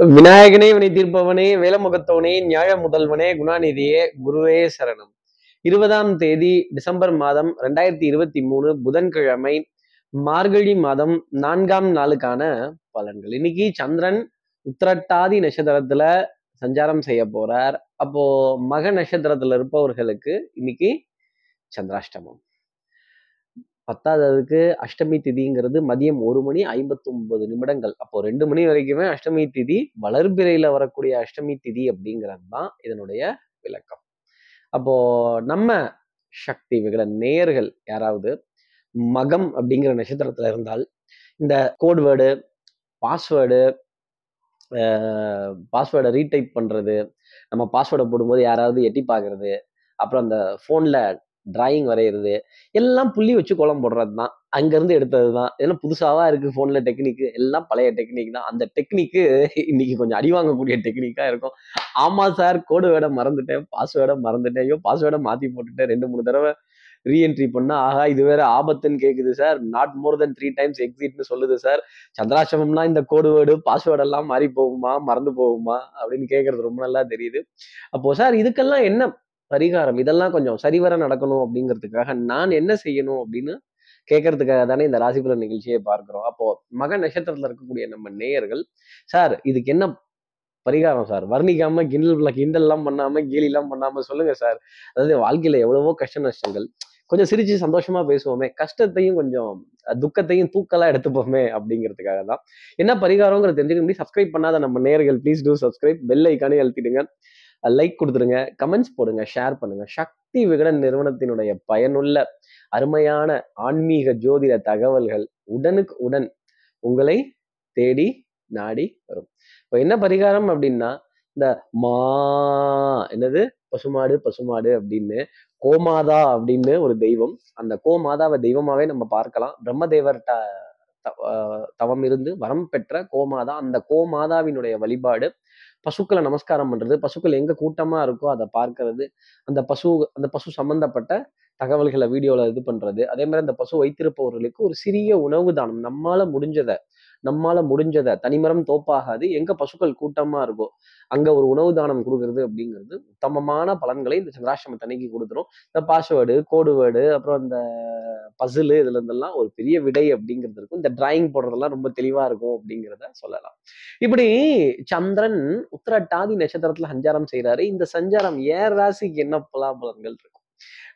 விநாயகனே வினை தீர்ப்பவனே வேலமுகத்தவனே நியாய முதல்வனே குணாநிதியே குருவே சரணம். இருபதாம் தேதி டிசம்பர் மாதம் ரெண்டாயிரத்தி இருபத்தி மூணு புதன்கிழமை மார்கழி மாதம் நான்காம் நாளுக்கான பலன்கள். இன்னைக்கு சந்திரன் உத்திரட்டாதி நட்சத்திரத்துல சஞ்சாரம் செய்ய போறார். அப்போ மக நட்சத்திரத்துல இருப்பவர்களுக்கு இன்னைக்கு சந்திராஷ்டமம். பத்தாவதுக்கு அஷ்டமி திதிங்கிறது மதியம் ஒரு மணி ஐம்பத்தொன்பது நிமிடங்கள். அப்போ ரெண்டு மணி வரைக்குமே அஷ்டமி திதி வளர்பிறையில வரக்கூடிய அஷ்டமி திதி அப்படிங்கிறது தான் இதனுடைய விளக்கம். அப்போ நம்ம சக்தி விகட நேர்கள் யாராவது மகம் அப்படிங்கிற நட்சத்திரத்துல இருந்தால் இந்த கோட்வேர்டு பாஸ்வேர்டு பாஸ்வேர்டை ரீடைப் பண்றது நம்ம பாஸ்வேர்டை போடும்போது யாராவது எட்டி பார்க்கறது அப்புறம் அந்த ஃபோனில் டிராயிங் வரைகிறது எல்லாம் புள்ளி வச்சு கோலம் போடுறது தான் அங்கேருந்து எடுத்தது தான் இதெல்லாம் புதுசாகவாக இருக்குது ஃபோனில் டெக்னிக்கு எல்லாம் பழைய டெக்னிக் தான். அந்த டெக்னிக்கு இன்னைக்கு கொஞ்சம் அடி வாங்கக்கூடிய டெக்னிக்காக இருக்கும். ஆமாம் சார் கோடு வேட மறந்துட்டேன் பாஸ்வேர்டை மறந்துட்டேன். ஐயோ பாஸ்வேர்டை மாற்றி போட்டுட்டேன். ரெண்டு மூணு தடவை ரீஎன்ட்ரி பண்ணா ஆஹா இது வேற ஆபத்துன்னு கேட்குது sir not more than three times எக்ஸிட்னு சொல்லுது சார் சந்திராசிரமம்னா இந்த கோடு வேர்டு பாஸ்வேர்டு எல்லாம் மாறி போகுமா மறந்து போகுமா அப்படின்னு கேட்கறது ரொம்ப நல்லா தெரியுது. அப்போ சார் இதுக்கெல்லாம் என்ன பரிகாரம் இதெல்லாம் கொஞ்சம் சரிவர நடக்கணும் அப்படிங்கிறதுக்காக நான் என்ன செய்யணும் அப்படின்னு கேட்கறதுக்காக தானே இந்த ராசிபலன் நிகழ்ச்சியை பார்க்கிறோம். அப்போ மக நட்சத்திரத்துல இருக்கக்கூடிய நம்ம நேயர்கள் சார் இதுக்கு என்ன பரிகாரம் சார்? வர்ணிக்காம கிண்டல் கிண்டல்லாம் பண்ணாம கேலிலாம் பண்ணாம சொல்லுங்க சார். அதாவது வாழ்க்கையில எவ்வளவோ கஷ்ட நஷ்டங்கள். கொஞ்சம் சிரிச்சு சந்தோஷமா பேசுவோமே. கஷ்டத்தையும் கொஞ்சம் துக்கத்தையும் தூக்கலா எடுத்துப்போமே அப்படிங்கிறதுக்காக தான். என்ன பரிகாரங்கிறத தெரிஞ்சுக்க முடியும் சப்ஸ்கிரைப் பண்ணாத நம்ம நேர்கள் ப்ளீஸ் டூ சப்ஸ்கிரைப் பெல் ஐக்கானே அழுத்திடுங்க. லைக் கொடுத்துருங்க கமெண்ட்ஸ் போடுங்க ஷேர் பண்ணுங்க. சக்தி விகடன் நிறுவனத்தினுடைய பயனுள்ள அருமையான ஆன்மீக ஜோதிட தகவல்கள் உடனுக்கு உடன் உங்களை தேடி நாடி வரும். இப்போ என்ன பரிகாரம் அப்படின்னா இந்த மா என்னது? பசுமாடு பசுமாடு அப்படின்னு கோமாதா அப்படின்னு ஒரு தெய்வம். அந்த கோமாதாவை தெய்வமாவே நம்ம பார்க்கலாம். பிரம்மதேவர்கிட்ட தவம் இருந்து வரம் பெற்ற கோமாதா. அந்த கோமாதாவினுடைய வழிபாடு பசுக்களை நமஸ்காரம் பண்றது பசுக்கள் எங்க கூட்டமா இருக்கோ அதை பார்க்கறது அந்த பசு அந்த பசு சம்பந்தப்பட்ட தகவல்களை வீடியோல இது பண்றது. அதே மாதிரி அந்த பசு வைத்திருப்பவர்களுக்கு ஒரு சிறிய உணவு தானம். நம்மால முடிஞ்சதை நம்மால முடிஞ்சதை தனிமரம் தோப்பாகாது எங்க பசுக்கள் கூட்டமா இருக்கோ அங்க ஒரு உணவு தானம் கொடுக்கறது அப்படிங்கிறது உத்தமமான பலன்களை இந்த சந்திராசிரமத்தை அன்னைக்கு கொடுத்துரும். இந்த பாஸ்வேர்டு கோடு வேர்டு அப்புறம் இந்த பசிலு இதுல இருந்தெல்லாம் ஒரு பெரிய விடை அப்படிங்கிறது இருக்கும். இந்த டிராயிங் போடுறதெல்லாம் ரொம்ப தெளிவா இருக்கும் அப்படிங்கிறத சொல்லலாம். இப்படி சந்திரன் உத்திரட்டாதி நட்சத்திரத்துல சஞ்சாரம் செய்யறாரு இந்த சஞ்சாரம் ஏர் ராசிக்கு என்ன பலாபலன்கள் இருக்கும்?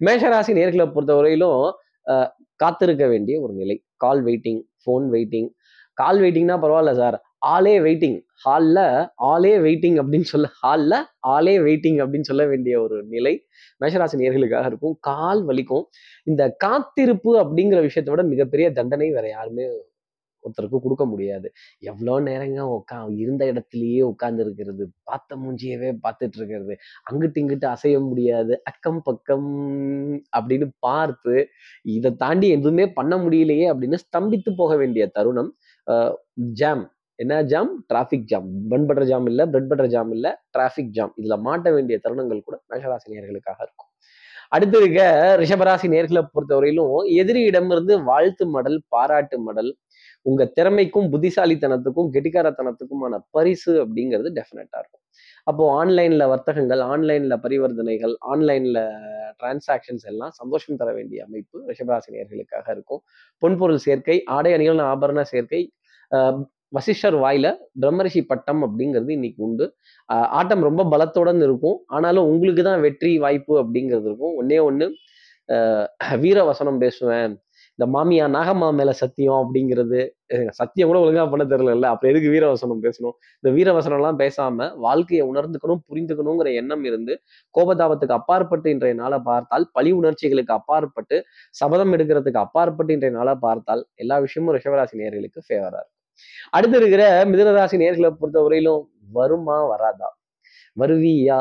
மேஷராசி நேர்களை பொறுத்தவரையிலும் காத்திருக்க வேண்டிய ஒரு நிலை. Call waiting phone waiting call வெயிட்டிங்னா பரவாயில்ல சார் ஆலே வெயிட்டிங் ஹாலில் ஆலே வெயிட்டிங் அப்படின்னு சொல்ல ஹாலில் ஆலே வெயிட்டிங் அப்படின்னு சொல்ல வேண்டிய ஒரு நிலை மேஷராசி நேர்களுக்காக இருக்கும். கால் வலிக்கும். இந்த காத்திருப்பு அப்படிங்கிற விஷயத்த விட மிகப்பெரிய தண்டனை வேற யாருமே ஒருத்தருக்கு கொடுக்க முடியாது. எவ்வளோ நேரங்க உட்கா இருந்த இடத்துலயே உட்கார்ந்து இருக்கிறது. பார்த்த மூஞ்சியவே பார்த்துட்டு இருக்கிறது. அங்கிட்டு இங்கிட்டு அசைய முடியாது. அக்கம் பக்கம் அப்படின்னு பார்த்து இதை தாண்டி எதுவுமே பண்ண முடியலையே அப்படின்னு ஸ்தம்பித்து போக வேண்டிய தருணம். ஜாம் என்ன jam traffic jam bun butter jam இல்லை பிரெட் பட்டர் ஜாம் இல்லை டிராஃபிக் ஜாம் இதுல மாட்ட வேண்டிய தருணங்கள் கூட மேஷராசி நேர்களுக்காக இருக்கும். அடுத்து இருக்க ரிஷபராசி நேர்களை பொறுத்தவரையிலும் எதிரியிடமிருந்து வாழ்த்து மடல் பாராட்டு மடல் உங்க திறமைக்கும் புத்திசாலித்தனத்துக்கும் கெட்டிக்காரத்தனத்துக்குமான பரிசு அப்படிங்கிறது டெஃபினட்டா இருக்கும். அப்போ ஆன்லைன்ல வர்த்தகங்கள் ஆன்லைன்ல பரிவர்த்தனைகள் ஆன்லைன்ல டிரான்சாக்ஷன்ஸ் எல்லாம் சந்தோஷம் தர வேண்டிய அமைப்பு ரிஷபராசினியர்களுக்காக இருக்கும். பொன்பொருள் சேர்க்கை ஆடை அணிகள் ஆபரண சேர்க்கை வசிஷ்டர் வாயில பிரம்மரிஷி பட்டம் அப்படிங்கிறது இன்னைக்கு உண்டு. ஆட்டம் ரொம்ப பலத்துடன் இருக்கும். ஆனாலும் உங்களுக்கு தான் வெற்றி வாய்ப்பு அப்படிங்கிறது இருக்கும். ஒன்னே ஒன்று வீர வசனம் பேசுவேன் இந்த மாமியா நாகம்மா மேல சத்தியம் அப்படிங்கிறது சத்தியம் கூட ஒழுங்கா பண்ண தெரியல அப்ப எதுக்கு வீரவசனம் பேசணும்? இந்த வீரவசனம் எல்லாம் பேசாம வாழ்க்கையை உணர்ந்துக்கணும் புரிந்துக்கணுங்கிற எண்ணம் இருந்து கோபதாபத்துக்கு அப்பாற்பட்டு இன்றைய நாளை பார்த்தால் பழி உணர்ச்சிகளுக்கு அப்பாற்பட்டு சபதம் எடுக்கிறதுக்கு அப்பாற்பட்டு இன்றைய நாளை பார்த்தால் எல்லா விஷயமும் ரிஷவராசி நேர்களுக்கு ஃபேவரா இருக்கும். அடுத்து இருக்கிற மிதனராசி நேர்களை பொறுத்தவரையிலும் வருமா வராதா? வருவியா?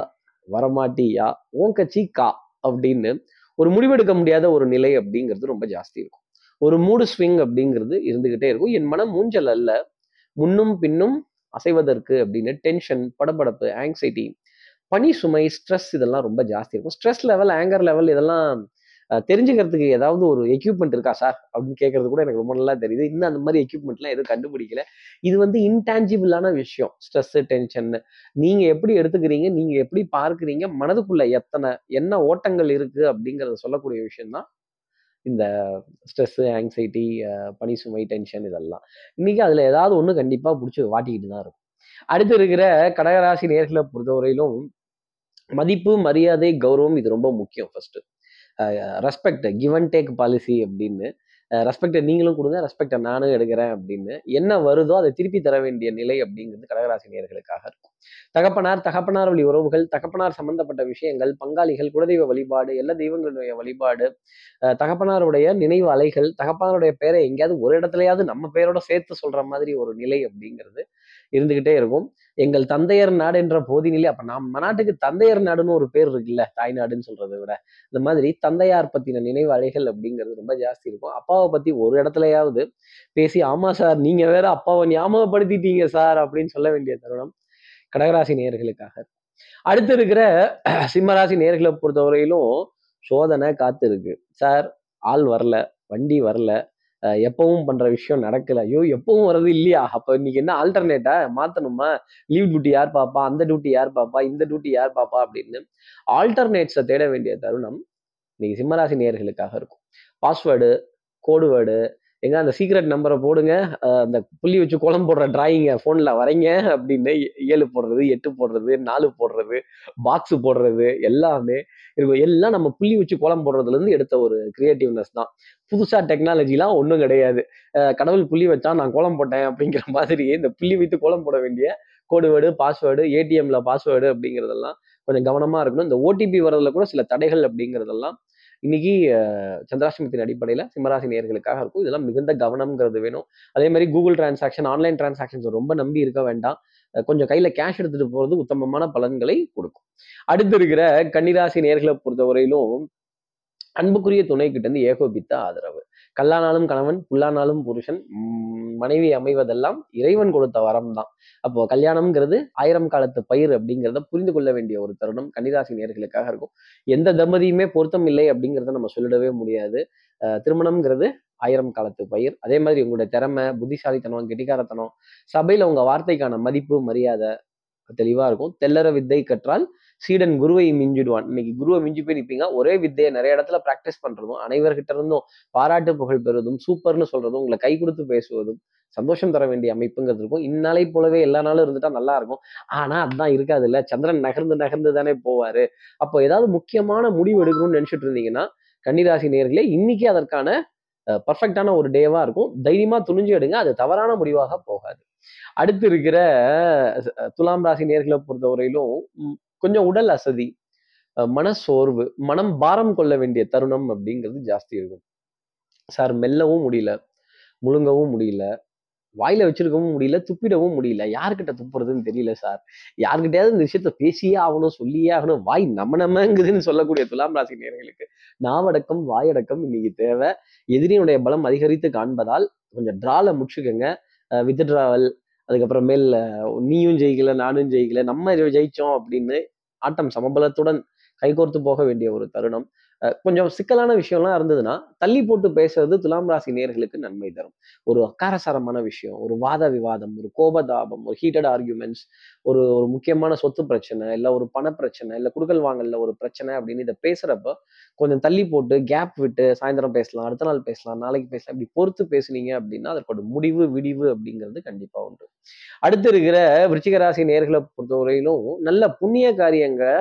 வரமாட்டியா? உன் கட்சி கா அப்படின்னு ஒரு முடிவெடுக்க முடியாத ஒரு நிலை அப்படிங்கிறது ரொம்ப ஜாஸ்தி இருக்கும். ஒரு மூடு ஸ்விங் அப்படிங்கிறது இருந்துகிட்டே இருக்கும். என் மனம் மூஞ்சல் அல்ல. முன்னும் பின்னும் அசைவதற்கு அப்படின்னு டென்ஷன் படபடப்பு ஆங்ஸைட்டி பனி சுமை ஸ்ட்ரெஸ் இதெல்லாம் ரொம்ப ஜாஸ்தி இருக்கும். ஸ்ட்ரெஸ் லெவல் ஆங்கர் லெவல் இதெல்லாம் தெரிஞ்சுக்கிறதுக்கு ஏதாவது ஒரு எக்யூப்மெண்ட் இருக்கா சார் அப்படின்னு கேட்கறது கூட எனக்கு ரொம்ப நல்லா தெரியுது. இன்னும் அந்த மாதிரி எக்யூப்மெண்ட்லாம் எதுவும் கண்டுபிடிக்கல. இது வந்து இன்டான்ஜிபிளான விஷயம். ஸ்ட்ரெஸ்ஸு டென்ஷன் நீங்கள் எப்படி எடுத்துக்கிறீங்க? நீங்கள் எப்படி பார்க்குறீங்க? மனதுக்குள்ள எத்தனை என்ன ஓட்டங்கள் இருக்குது அப்படிங்கிறத சொல்லக்கூடிய விஷயம்தான் இந்த ஸ்ட்ரெஸ்ஸு ஆங்ஸைட்டி பனி சுமை டென்ஷன் இதெல்லாம். இன்னைக்கு அதில் ஏதாவது ஒன்று கண்டிப்பாக பிடிச்சி வாட்டிக்கிட்டு தான் இருக்கும். அடுத்து இருக்கிற கடகராசி நேர்களை பொறுத்தவரையிலும் மதிப்பு மரியாதை கௌரவம் இது ரொம்ப முக்கியம் first respect give and take policy அப்படின்னு ரெஸ்பெக்டை நீங்களும் கொடுங்க ரெஸ்பெக்டை நானும் எடுக்கிறேன் அப்படின்னு என்ன வருதோ அதை திருப்பி தர வேண்டிய நிலை அப்படிங்கிறது கடகராசினியர்களுக்காக இருக்கும். தகப்பனார் தகப்பனார் வழி உறவுகள் தகப்பனார் சம்பந்தப்பட்ட விஷயங்கள் பங்காளிகள் குலதெய்வ வழிபாடு எல்லா தெய்வங்களுடைய வழிபாடு தகப்பனாருடைய நினைவு அலைகள் தகப்பனாருடைய பேரை எங்கேயாவது ஒரு இடத்துலயாவது நம்ம பேரோட சேர்த்து சொல்ற மாதிரி ஒரு நிலை அப்படிங்கிறது இருந்துகிட்டே இருக்கும். எங்கள் தந்தையர் நாடு என்ற போதினிலே அப்ப நம்ம நாட்டுக்கு தந்தையர் நாடுன்னு ஒரு பேர் இருக்குல்ல தாய்நாடுன்னு சொல்றதை விட. இந்த மாதிரி தந்தையார் பத்தின நினைவு அப்படிங்கிறது ரொம்ப ஜாஸ்தி இருக்கும். அப்பாவை பத்தி ஒரு இடத்துலயாவது பேசி ஆமா சார் நீங்க வேற அப்பாவை ஞாபகப்படுத்திட்டீங்க சார் அப்படின்னு சொல்ல வேண்டிய தருணம் கடகராசி நேயர்களுக்காக. அடுத்து இருக்கிற சிம்மராசி நேர்களை பொறுத்தவரையிலும் சோதனை காத்து இருக்கு சார் ஆள் வரல வண்டி வரல எப்பவும் பண்ற விஷயம் நடக்கல. ஐயோ எப்பவும் வர்றது இல்லையா? அப்ப இன்னைக்கு என்ன ஆல்டர்னேட்டா மாத்தணுமா? லீவ் டியூட்டி யார் பாப்பா? அந்த டியூட்டி யார் பாப்பா? இந்த டியூட்டி யார் பாப்பா? அப்படின்னு ஆல்டர்னேட்ஸை தேட வேண்டிய தருணம் இன்னைக்கு சிம்மராசி நேயர்களுக்காக இருக்கும். பாஸ்வேர்டு கோடுவேர்டு எங்க அந்த சீக்ரெட் நம்பரை போடுங்க. அந்த புள்ளி வச்சு குளம் போடுற டிராயிங்க ஃபோன்ல வரைங்க அப்படின்னு ஏ- ஏழு போடுறது எட்டு போடுறது நாலு போடுறது பாக்ஸ் போடுறது எல்லாமே இருக்கும். எல்லாம் நம்ம புள்ளி வச்சு கோலம் போடுறதுல இருந்து எடுத்த ஒரு கிரியேட்டிவ்னஸ் தான். புதுசா டெக்னாலஜிலாம் ஒன்றும் கிடையாது. கடவுள் புள்ளி வச்சா நான் கோலம் போட்டேன் அப்படிங்கிற மாதிரி இந்த புள்ளி வைத்து கோலம் போட வேண்டிய கோடுவேர்டு பாஸ்வேர்டு ஏடிஎம்ல பாஸ்வேர்டு அப்படிங்கிறதெல்லாம் கொஞ்சம் கவனமா இருக்கணும். இந்த ஓடிபி வரதுல கூட சில தடைகள் அப்படிங்கிறதெல்லாம் இன்னைக்கு சந்திராஷ்டமத்தின் அடிப்படையில் சிம்மராசி நேயர்களுக்காக இருக்கும். இதெல்லாம் மிகுந்த கவனம்ங்கிறது வேணும். அதே மாதிரி கூகுள் டிரான்சாக்ஷன் ஆன்லைன் டிரான்சாக்ஷன்ஸ் ரொம்ப நம்பி இருக்க வேண்டாம். கொஞ்சம் கையில கேஷ் எடுத்துட்டு போறது உத்தமமான பலன்களை கொடுக்கும். அடுத்து இருக்கிற கன்னிராசி நேர்களை பொறுத்தவரையிலும் அன்புக்குரிய துணை கிட்ட இருந்து ஏகோபித்த ஆதரவு. கல்லானாலும் கணவன் புல்லானாலும் புருஷன் மனைவி அமைவதெல்லாம் இறைவன் கொடுத்த வரம் தான் அப்போ கல்யாணம்ங்கிறது ஆயிரம் காலத்து பயிர் அப்படிங்கிறத புரிந்து கொள்ள வேண்டிய ஒரு தருணம். கன்னிராசி நேர்களுக்காக இருக்கும். எந்த தம்பதியுமே பொருத்தம் இல்லை அப்படிங்கிறத நம்ம சொல்லிடவே முடியாது. திருமணம்ங்கிறது ஆயிரம் காலத்து பயிர். அதே மாதிரி உங்களுடைய திறமை புத்திசாலித்தனம் கெட்டிக்காரத்தனம் சபையில உங்க வார்த்தைக்கான மதிப்பு மரியாதை தெளிவா இருக்கும். தெல்லற வித்தை கற்றால் சீடன் குருவை மிஞ்சிடுவான். இன்னைக்கு குருவை மிஞ்சி போய் நிற்பீங்க ஒரே வித்தையை நிறைய இடத்துல ப்ராக்டிஸ் பண்றதும் அனைவர்கிட்ட இருந்தும் பாராட்டு புகழ் பெறுவதும் சூப்பர்னு சொல்றதும் உங்களை கை கொடுத்து பேசுவதும் சந்தோஷம் தர வேண்டிய அமைப்புங்கிறது இருக்கும். இந்நாளை போலவே எல்லா நாளும் இருந்துட்டா நல்லா இருக்கும். ஆனா அதுதான் இருக்காது இல்ல சந்திரன் நகர்ந்து நகர்ந்து தானே போவாரு. அப்போ ஏதாவது முக்கியமான முடிவு எடுக்கணும்னு நினைச்சிட்டு இருந்தீங்கன்னா கன்னிராசி நேர்களே இன்னைக்கு அதற்கான பர்ஃபெக்டான ஒரு டேவா இருக்கும். தைரியமா துணிஞ்சு எடுங்க. அது தவறான முடிவாக போகாது. அடுத்து இருக்கிற துலாம் ராசி நேர்களை பொறுத்தவரையிலும் கொஞ்சம் உடல் அசதி மன மனசோர்வு மனம் பாரம் கொள்ள வேண்டிய தருணம் அப்படிங்கிறது ஜாஸ்தி இருக்கும். சார் மெல்லவும் முடியல முழுங்கவும் முடியல வாயில வச்சிருக்கவும் முடியல துப்பிடவும் முடியல. யாருக்கிட்ட துப்புறதுன்னு தெரியல சார் யார்கிட்டயாவது இந்த விஷயத்த பேசியே ஆகணும் சொல்லியே ஆகணும். வாய் நம்ம நம்மங்குதுன்னு சொல்லக்கூடிய துலாம் ராசி நேர்களுக்கு நாவடக்கம் வாயடக்கம் இன்னைக்கு தேவை. எதிரியினுடைய பலம் அதிகரித்து காண்பதால் கொஞ்சம் டிரால முடிச்சுக்கோங்க. வித்ட்ராவல் அதுக்கப்புறமேல் அஹ், நீயும் ஜெயிக்கல நானும் ஜெயிக்கல நம்ம ஜெயிச்சோம் அப்படின்னு ஆட்டம் சமபலத்துடன் கைகோர்த்து போக வேண்டிய ஒரு தருணம். கொஞ்சம் சிக்கலான விஷயம்லாம் இருந்ததுன்னா தள்ளி போட்டு பேசுறது துலாம் ராசி நேர்களுக்கு நன்மை தரும். ஒரு அக்காரசாரமான விஷயம் ஒரு வாத விவாதம் ஒரு கோபதாபம் ஒரு ஹீட்டட் ஆர்கியூமெண்ட்ஸ் ஒரு ஒரு முக்கியமான சொத்து பிரச்சனை இல்லை ஒரு பண பிரச்சனை இல்லை குடுக்கல் வாங்கல ஒரு பிரச்சனை அப்படின்னு இதை பேசுறப்ப கொஞ்சம் தள்ளி போட்டு கேப் விட்டு சாயந்தரம் பேசலாம் அடுத்த நாள் பேசலாம் நாளைக்கு பேசலாம் இப்படி பொறுத்து பேசுனீங்க அப்படின்னா அதற்கோட முடிவு விடிவு அப்படிங்கிறது கண்டிப்பா உண்டு. அடுத்து இருக்கிற விருச்சிகராசி நேர்களை பொறுத்தவரையிலும் நல்ல புண்ணிய காரியங்களை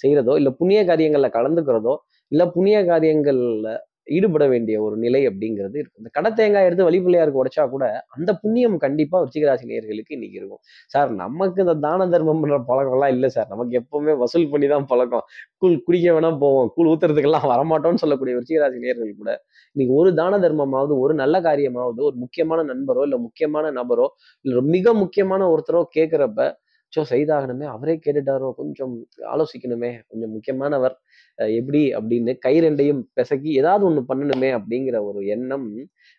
செய்யறதோ இல்லை புண்ணிய காரியங்களில் கலந்துக்கிறதோ இல்லை புண்ணிய காரியங்களில் ஈடுபட வேண்டிய ஒரு நிலை அப்படிங்கிறது இருக்கும் இந்த கடை தேங்காய் எடுத்து வழிபிள்ளையாருக்கு உடைச்சா கூட அந்த புண்ணியம் கண்டிப்பாக விருச்சிக நேர்களுக்கு இன்னைக்கு இருக்கும். சார் நமக்கு இந்த தான தர்மம் பண்ணுற பழக்கம்லாம் இல்லை சார். நமக்கு எப்பவுமே வசூல் பண்ணி தான் பழக்கம். கூழ் குடிக்க வேணா போவோம். கூழ் ஊத்துறதுக்கெல்லாம் வரமாட்டோம்னு சொல்லக்கூடிய விருச்சிகராசி நேர்கள் கூட இன்னைக்கு ஒரு தான தர்மமாவது ஒரு நல்ல காரியமாவது ஒரு முக்கியமான நண்பரோ இல்லை முக்கியமான நபரோ இல்லை மிக முக்கியமான ஒருத்தரோ கேட்குறப்ப ஸோ செய்தாகணுமே அவரே கேட்டுட்டாரோ கொஞ்சம் ஆலோசிக்கணுமே கொஞ்சம் முக்கியமானவர் எப்படி அப்படின்னு கை ரெண்டையும் பிசக்கி ஏதாவது ஒண்ணு பண்ணணுமே அப்படிங்கிற ஒரு எண்ணம்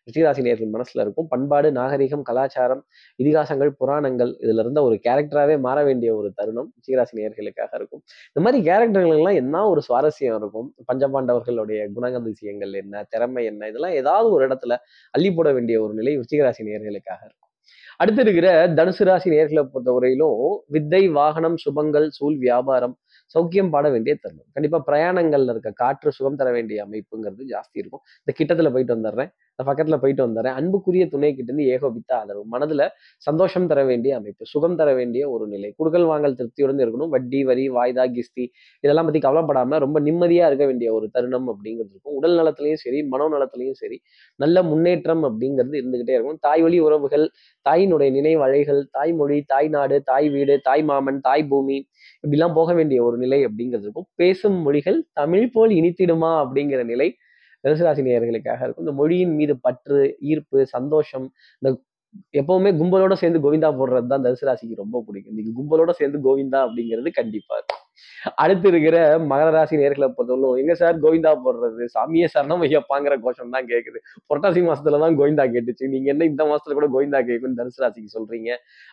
ரிஷிராசினியர்கள் மனசுல இருக்கும். பண்பாடு நாகரிகம் கலாச்சாரம் இதிகாசங்கள் புராணங்கள் இதுல இருந்த ஒரு கேரக்டராகவே மாற வேண்டிய ஒரு தருணம் ரிஷிராசினியர்களுக்காக இருக்கும். இந்த மாதிரி கேரக்டர்களுக்கெல்லாம் என்ன ஒரு சுவாரஸ்யம் இருக்கும்? பஞ்சபாண்டவர்களுடைய குணகதிசயங்கள் என்ன திறமை என்ன? இதெல்லாம் ஏதாவது ஒரு இடத்துல அள்ளி போட வேண்டிய ஒரு நிலை ரிஷிகராசி நேர்களுக்காக இருக்கும். அடுத்து இருக்கிற தனுசு ராசி நேர்களை பொறுத்தவரையிலும் வித்தை வாகனம் சுபங்கள் சூழ் வியாபாரம் சௌக்கியம் பாட வேண்டிய தருணம். கண்டிப்பா பிரயாணங்கள்ல இருக்க காற்று சுகம் தர வேண்டிய அமைப்புங்கிறது ஜாஸ்தி இருக்கும். இந்த கிட்டத்துல போயிட்டு வந்துடுறேன். நான் பக்கத்துல போயிட்டு வந்துடுறேன் அன்புக்குரிய துணை கிட்ட இருந்து ஏகோபித்த ஆதரவு. மனதுல சந்தோஷம் தர வேண்டிய அமைப்பு சுகம் தர வேண்டிய ஒரு நிலை. குடுக்கல் வாங்கல் திருப்தியுடன் இருக்கணும். வட்டி வரி வாய்தா கிஸ்தி இதெல்லாம் பத்தி கவலைப்படாம ரொம்ப நிம்மதியா இருக்க வேண்டிய ஒரு தருணம் அப்படிங்கிறது இருக்கும். உடல் நலத்திலையும் சரி மனோ நலத்திலையும் சரி நல்ல முன்னேற்றம் அப்படிங்கிறது இருந்துகிட்டே இருக்கும். தாய் வழி உறவுகள் தாயினுடைய நினைவழைகள் தாய்மொழி தாய் நாடு தாய் வீடு தாய் மாமன் தாய் பூமி இப்படிலாம் போக வேண்டிய ஒரு நிலை அப்படிங்கிறது இருக்கும். பேசும் மொழிகள் தமிழ் போல் இனித்திடுமா அப்படிங்கிற நிலை தனுசுராசி நேயர்களுக்காக இருக்கும் இந்த மொழியின் மீது பற்று ஈர்ப்பு சந்தோஷம் இந்த எப்பவுமே கும்பலோட சேர்ந்து கோவிந்தா போடுறது தான் தனுசு ராசிக்கு ரொம்ப பிடிக்கும் இன்னைக்கு கும்பலோட சேர்ந்து கோவிந்தா அப்படிங்கிறது கண்டிப்பா இருக்கும். அடுத்து இருக்கிற மகர ராசி நேர்களை பொறுத்தவரைக்கும் எங்க சார் கோவிந்தா போடுறது? சாமியே சரணம் ஐயப்பாங்கிற கோஷம் தான் கேக்குது. புரட்டாசி மாசத்துல தான் கோவிந்தா கேட்டுச்சு. நீங்க என்ன இந்த மாசத்துல கூட கோவிந்தா கேட்குன்னு தனுசு ராசிக்கு சொல்றீங்க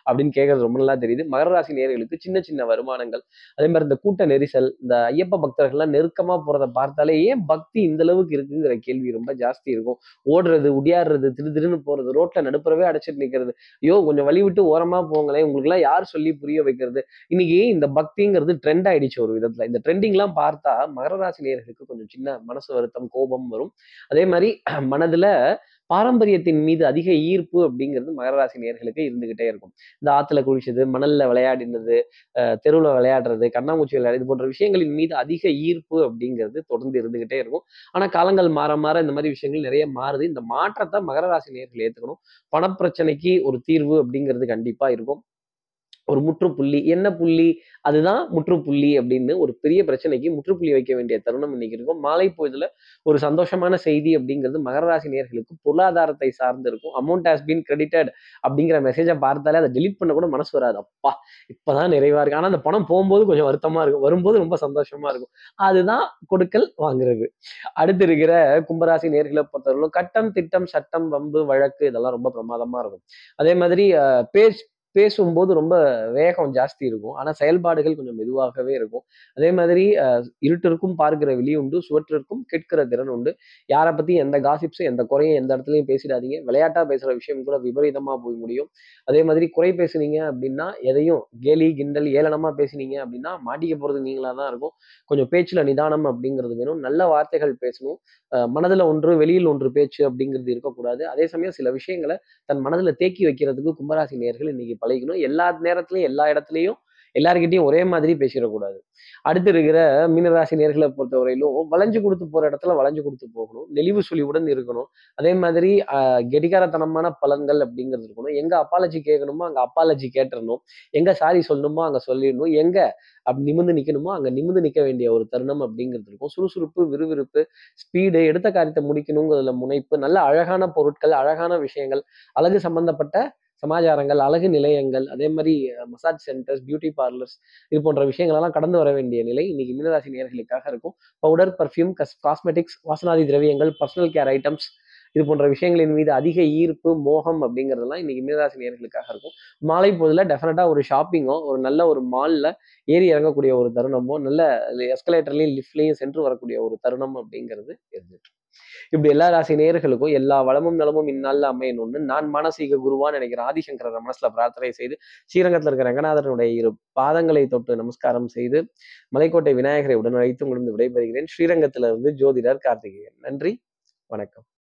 அப்படின்னு கேட்கறது ரொம்ப நல்லா தெரியுது. மகர ராசி நேர்களுக்கு சின்ன சின்ன வருமானங்கள் அதே மாதிரி இந்த கூட்ட நெரிசல் இந்த ஐயப்ப பக்தர்கள்லாம் நெருக்கமா போறதை பார்த்தாலே ஏன் பக்தி இந்த அளவுக்கு இருக்குங்கிற கேள்வி ரொம்ப ஜாஸ்தி இருக்கும். ஓடுறது உடியாடுறது திரு திருன்னு போறது ரோட்ல நடுப்புறவே அடைச்சிட்டு நிக்கிறது. ஐயோ கொஞ்சம் வழி விட்டு ஓரமா போங்களேன் உங்களுக்கு எல்லாம் யார் சொல்லி புரிய வைக்கிறது? இன்னைக்கு இந்த பக்திங்கிறது ட்ரெண்ட் ஆயிடுச்சு ஒரு விதத்துல. இந்த ட்ரெண்டிங் எல்லாம் பார்த்தா மகர ராசி நேயர்களுக்கு கொஞ்சம் சின்ன மனசு வருத்தம் கோபம் வரும். அதே மாதிரி மனதுல பாரம்பரியத்தின் மீது அதிக ஈர்ப்பு அப்படிங்கிறது மகர ராசி நேர்களுக்கு இருந்துகிட்டே இருக்கும். இந்த ஆத்துல குளிச்சது மணல்ல விளையாடினது தெருவில் தெருவுல விளையாடுறது கண்ணாமூச்சி விளையாடுறது இது போன்ற விஷயங்களின் மீது அதிக ஈர்ப்பு அப்படிங்கிறது தொடர்ந்து இருந்துகிட்டே இருக்கும். ஆனா காலங்கள் மாற மாற இந்த மாதிரி விஷயங்கள் நிறைய மாறுது. இந்த மாற்றத்தை மகர ராசி நேர்கள் ஏத்துக்கணும். பணப்பிரச்சனைக்கு ஒரு தீர்வு அப்படிங்கிறது கண்டிப்பா இருக்கும். ஒரு முற்றுப்புள்ளி என்ன புள்ளி? அதுதான் முற்றுப்புள்ளி அப்படின்னு ஒரு பெரிய பிரச்சனைக்கு முற்றுப்புள்ளி வைக்க வேண்டிய தருணம் இன்னைக்கு இருக்கும். மாலை பொழுதுல ஒரு சந்தோஷமான செய்தி அப்படிங்கிறது மகர ராசி நேர்களுக்கு பொருளாதாரத்தை சார்ந்து இருக்கும். அமௌண்ட் ஹாஸ் பீன் கிரெடிட்டட் அப்படிங்கிற மெசேஜை பார்த்தாலே அதை டிலீட் பண்ண கூட மனசு வராது. அப்பா இப்பதான் நிறைவா இருக்கு. ஆனா அந்த பணம் போகும்போது கொஞ்சம் வருத்தமா இருக்கும். வரும்போது ரொம்ப சந்தோஷமா இருக்கும். அதுதான் கொடுக்கல் வாங்குறது. அடுத்து இருக்கிற கும்பராசி நேர்களை பொறுத்தவரைக்கும் கட்டம் திட்டம் சட்டம் வம்பு வழக்கு இதெல்லாம் ரொம்ப பிரமாதமா இருக்கும். அதே மாதிரி பேச்சு பேசும்போது ரொம்ப வேகம் ஜாஸ்தி இருக்கும். ஆனால் செயல்பாடுகள் கொஞ்சம் மெதுவாகவே இருக்கும். அதே மாதிரி இருட்டிற்கும் பார்க்கிற வெளி உண்டு சுவற்றிற்கும் கேட்கிற திறன் உண்டு. யாரை பத்தி எந்த காசிப்ஸும் எந்த குறையும் எந்த இடத்துலையும் பேசிடாதீங்க. விளையாட்டா பேசுகிற விஷயம் கூட விபரீதமாக போய் முடியும். அதே மாதிரி குறை பேசுனீங்க அப்படின்னா எதையும் கேலி கிண்டல் ஏளனமா பேசுனீங்க அப்படின்னா மாட்டிக்க போறது நீங்களா தான் இருக்கும். கொஞ்சம் பேச்சில் நிதானம் அப்படிங்கிறது வேணும். நல்ல வார்த்தைகள் பேசணும். அஹ் மனதுல ஒன்று வெளியில் ஒன்று பேச்சு அப்படிங்கிறது இருக்கக்கூடாது. அதே சமயம் சில விஷயங்களை தன் மனதில் தேக்கி வைக்கிறதுக்கு கும்பராசி நேர்கள் இன்னைக்கு பழகிக்கணும். எல்லா நேரத்திலையும் எல்லா இடத்துலையும் எல்லார்கிட்டயும் ஒரே மாதிரி பேசிடக்கூடாது. அடுத்து இருக்கிற மீனராசி நேர்களை பொறுத்தவரையிலும் வளைஞ்சு கொடுத்து போற இடத்துல வளைஞ்சு கொடுத்து போகணும். நெளிவு சுழிவுடன் இருக்கணும். அதே மாதிரி கெடிகாரத்தனமான பலன்கள் அப்படிங்கிறது இருக்கணும். எங்க அப்பாலஜி கேட்கணுமோ அங்க அப்பாலஜி கேட்டுறணும் எங்க சாரி சொல்லணுமோ அங்க சொல்லிடணும். எங்க அப்படி நிமிந்து நிக்கணுமோ அங்க நிமிந்து நிக்க வேண்டிய ஒரு தருணம் அப்படிங்கிறது இருக்கும். சுறுசுறுப்பு விறுவிறுப்பு ஸ்பீடு எடுத்த காரியத்தை முடிக்கணுங்கிறதுல முனைப்பு நல்ல அழகான பொருட்கள் அழகான விஷயங்கள் அழகு சம்பந்தப்பட்ட சமாச்சாரங்கள் அழகு நிலையங்கள் அதே மாதிரி மசாஜ் சென்டர்ஸ் பியூட்டி பார்லர்ஸ் இது போன்ற விஷயங்களெல்லாம் கடந்து வர வேண்டிய நிலை இன்னைக்கு மீனராசி நேர்களுக்காக இருக்கும். பவுடர் பர்ஃப்யூம் கஸ் காஸ்மெட்டிக்ஸ் வாசனாதி திரவியங்கள் பர்சனல் கேர் ஐட்டம்ஸ் இது போன்ற விஷயங்களின் மீது அதிக ஈர்ப்பு மோகம் அப்படிங்கிறதெல்லாம் இன்னைக்கு மீனராசி நேர்களுக்காக இருக்கும். மாலை பொழுதுல டெஃபினட்டா ஒரு ஷாப்பிங்கோ ஒரு நல்ல ஒரு மால்ல ஏறி இறங்கக்கூடிய ஒரு தருணமோ நல்ல எஸ்கலேட்டர்லையும் லிஃப்ட்லையும் சென்று வரக்கூடிய ஒரு தருணம் அப்படிங்கிறது இருந்துட்டு இப்படி எல்லா ராசி நேயர்களுக்கும் எல்லா வளமும் நலமும் இந்நாளில் அமையணும்னு நான் மானசீக குருவான்னு நினைக்கிற ஆதிசங்கர மனசுல பிரார்த்தனை செய்து ஸ்ரீரங்கத்தில் இருக்கிற ரங்கநாதனுடைய இரு பாதங்களை தொட்டு நமஸ்காரம் செய்து மலைக்கோட்டை விநாயகரை உடன் அழைத்து முடிந்து விடைபெறுகிறேன். ஸ்ரீரங்கத்திலிருந்து ஜோதிடர் கார்த்திகேயன். நன்றி. வணக்கம்.